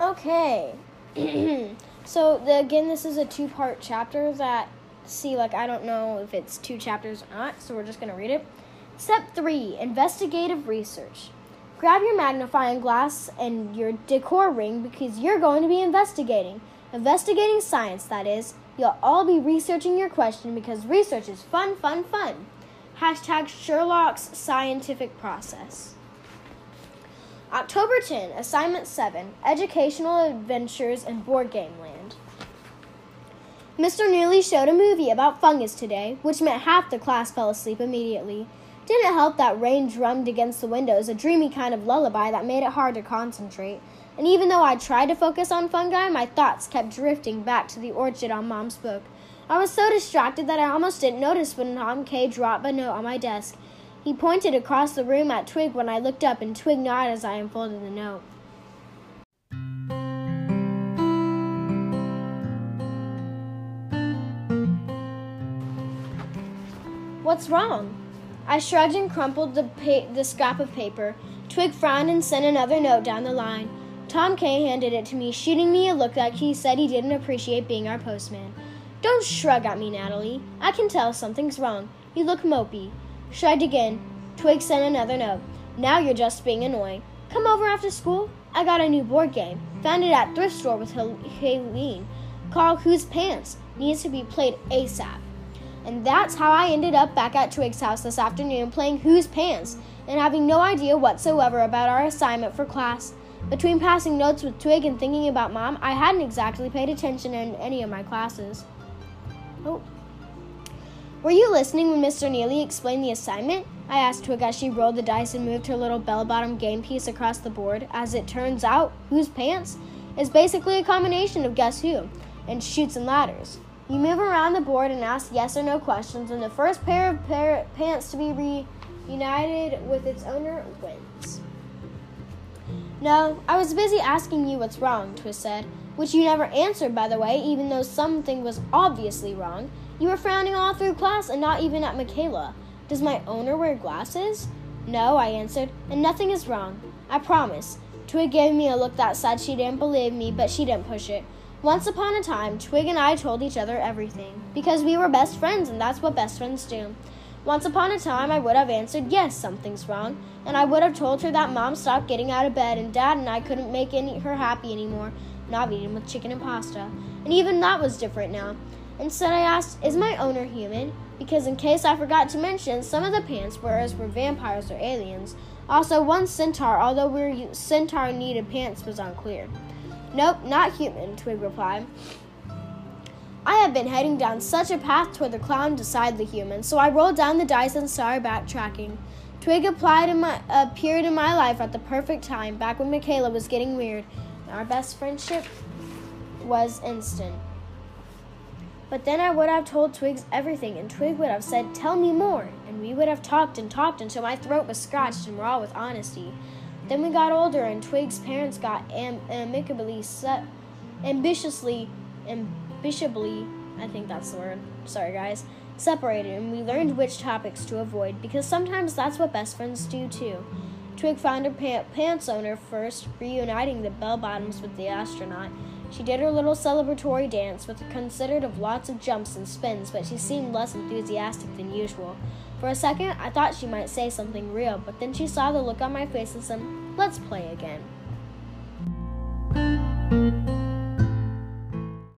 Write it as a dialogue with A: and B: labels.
A: Okay. so the, again, this is a two-part chapter that see like I don't know if it's two chapters or not, so we're just gonna read it. Step three: investigative research. Grab your magnifying glass and your decor ring because you're going to be investigating. Investigating science, that is. You'll all be researching your question because research is fun, fun, fun. Hashtag Sherlock's scientific process. October 10, Assignment 7 Educational Adventures in Board Game Land. Mr. Neely showed a movie about fungus today, which meant half the class fell asleep immediately. Didn't help that rain drummed against the windows, a dreamy kind of lullaby that made it hard to concentrate. And even though I tried to focus on fungi, my thoughts kept drifting back to the orchid on Mom's book. I was so distracted that I almost didn't notice when Tom K dropped a note on my desk. He pointed across the room at Twig when I looked up, and Twig nodded as I unfolded the note. What's wrong? I shrugged and crumpled the, pa- the scrap of paper. Twig frowned and sent another note down the line. Tom K handed it to me, shooting me a look like he said he didn't appreciate being our postman. Don't shrug at me, Natalie. I can tell something's wrong. You look mopey. Shrugged again. Twig sent another note. Now you're just being annoying. Come over after school. I got a new board game. Found it at thrift store with Helene. Called Whose Pants. Needs to be played ASAP. And that's how I ended up back at Twig's house this afternoon playing Whose Pants and having no idea whatsoever about our assignment for class. Between passing notes with Twig and thinking about Mom, I hadn't exactly paid attention in any of my classes. Oh. Were you listening when Mr. Neely explained the assignment? I asked Twig as she rolled the dice and moved her little bell bottom game piece across the board. As it turns out, Whose Pants is basically a combination of Guess Who and Chutes and Ladders. You move around the board and ask yes or no questions, and the first pair of pair pants to be reunited with its owner wins. No, I was busy asking you what's wrong, Twist said, which you never answered, by the way, even though something was obviously wrong. You were frowning all through class and not even at Michaela. Does my owner wear glasses? No, I answered, and nothing is wrong. I promise. Twig gave me a look that said she didn't believe me, but she didn't push it. Once upon a time, Twig and I told each other everything, because we were best friends, and that's what best friends do. Once upon a time, I would have answered, Yes, something's wrong. And I would have told her that mom stopped getting out of bed and dad and I couldn't make any, her happy anymore, not eating with chicken and pasta. And even that was different now. Instead, I asked, Is my owner human? Because in case I forgot to mention, some of the pants whereas were vampires or aliens. Also, one centaur, although we were centaur needed pants, was unclear. Nope, not human, Twig replied. I had been heading down such a path toward the clown beside the human, so I rolled down the dice and started backtracking. Twig in my, appeared in my life at the perfect time, back when Michaela was getting weird. Our best friendship was instant. But then I would have told Twigs everything, and Twig would have said, Tell me more. And we would have talked and talked until my throat was scratched and raw with honesty. Then we got older, and Twig's parents got am- amicably, set, ambitiously, Bishably, I think that's the word, sorry guys, separated, and we learned which topics to avoid because sometimes that's what best friends do too. Twig found her pa- pants owner first, reuniting the bell bottoms with the astronaut. She did her little celebratory dance, with considered of lots of jumps and spins, but she seemed less enthusiastic than usual. For a second, I thought she might say something real, but then she saw the look on my face and said, Let's play again.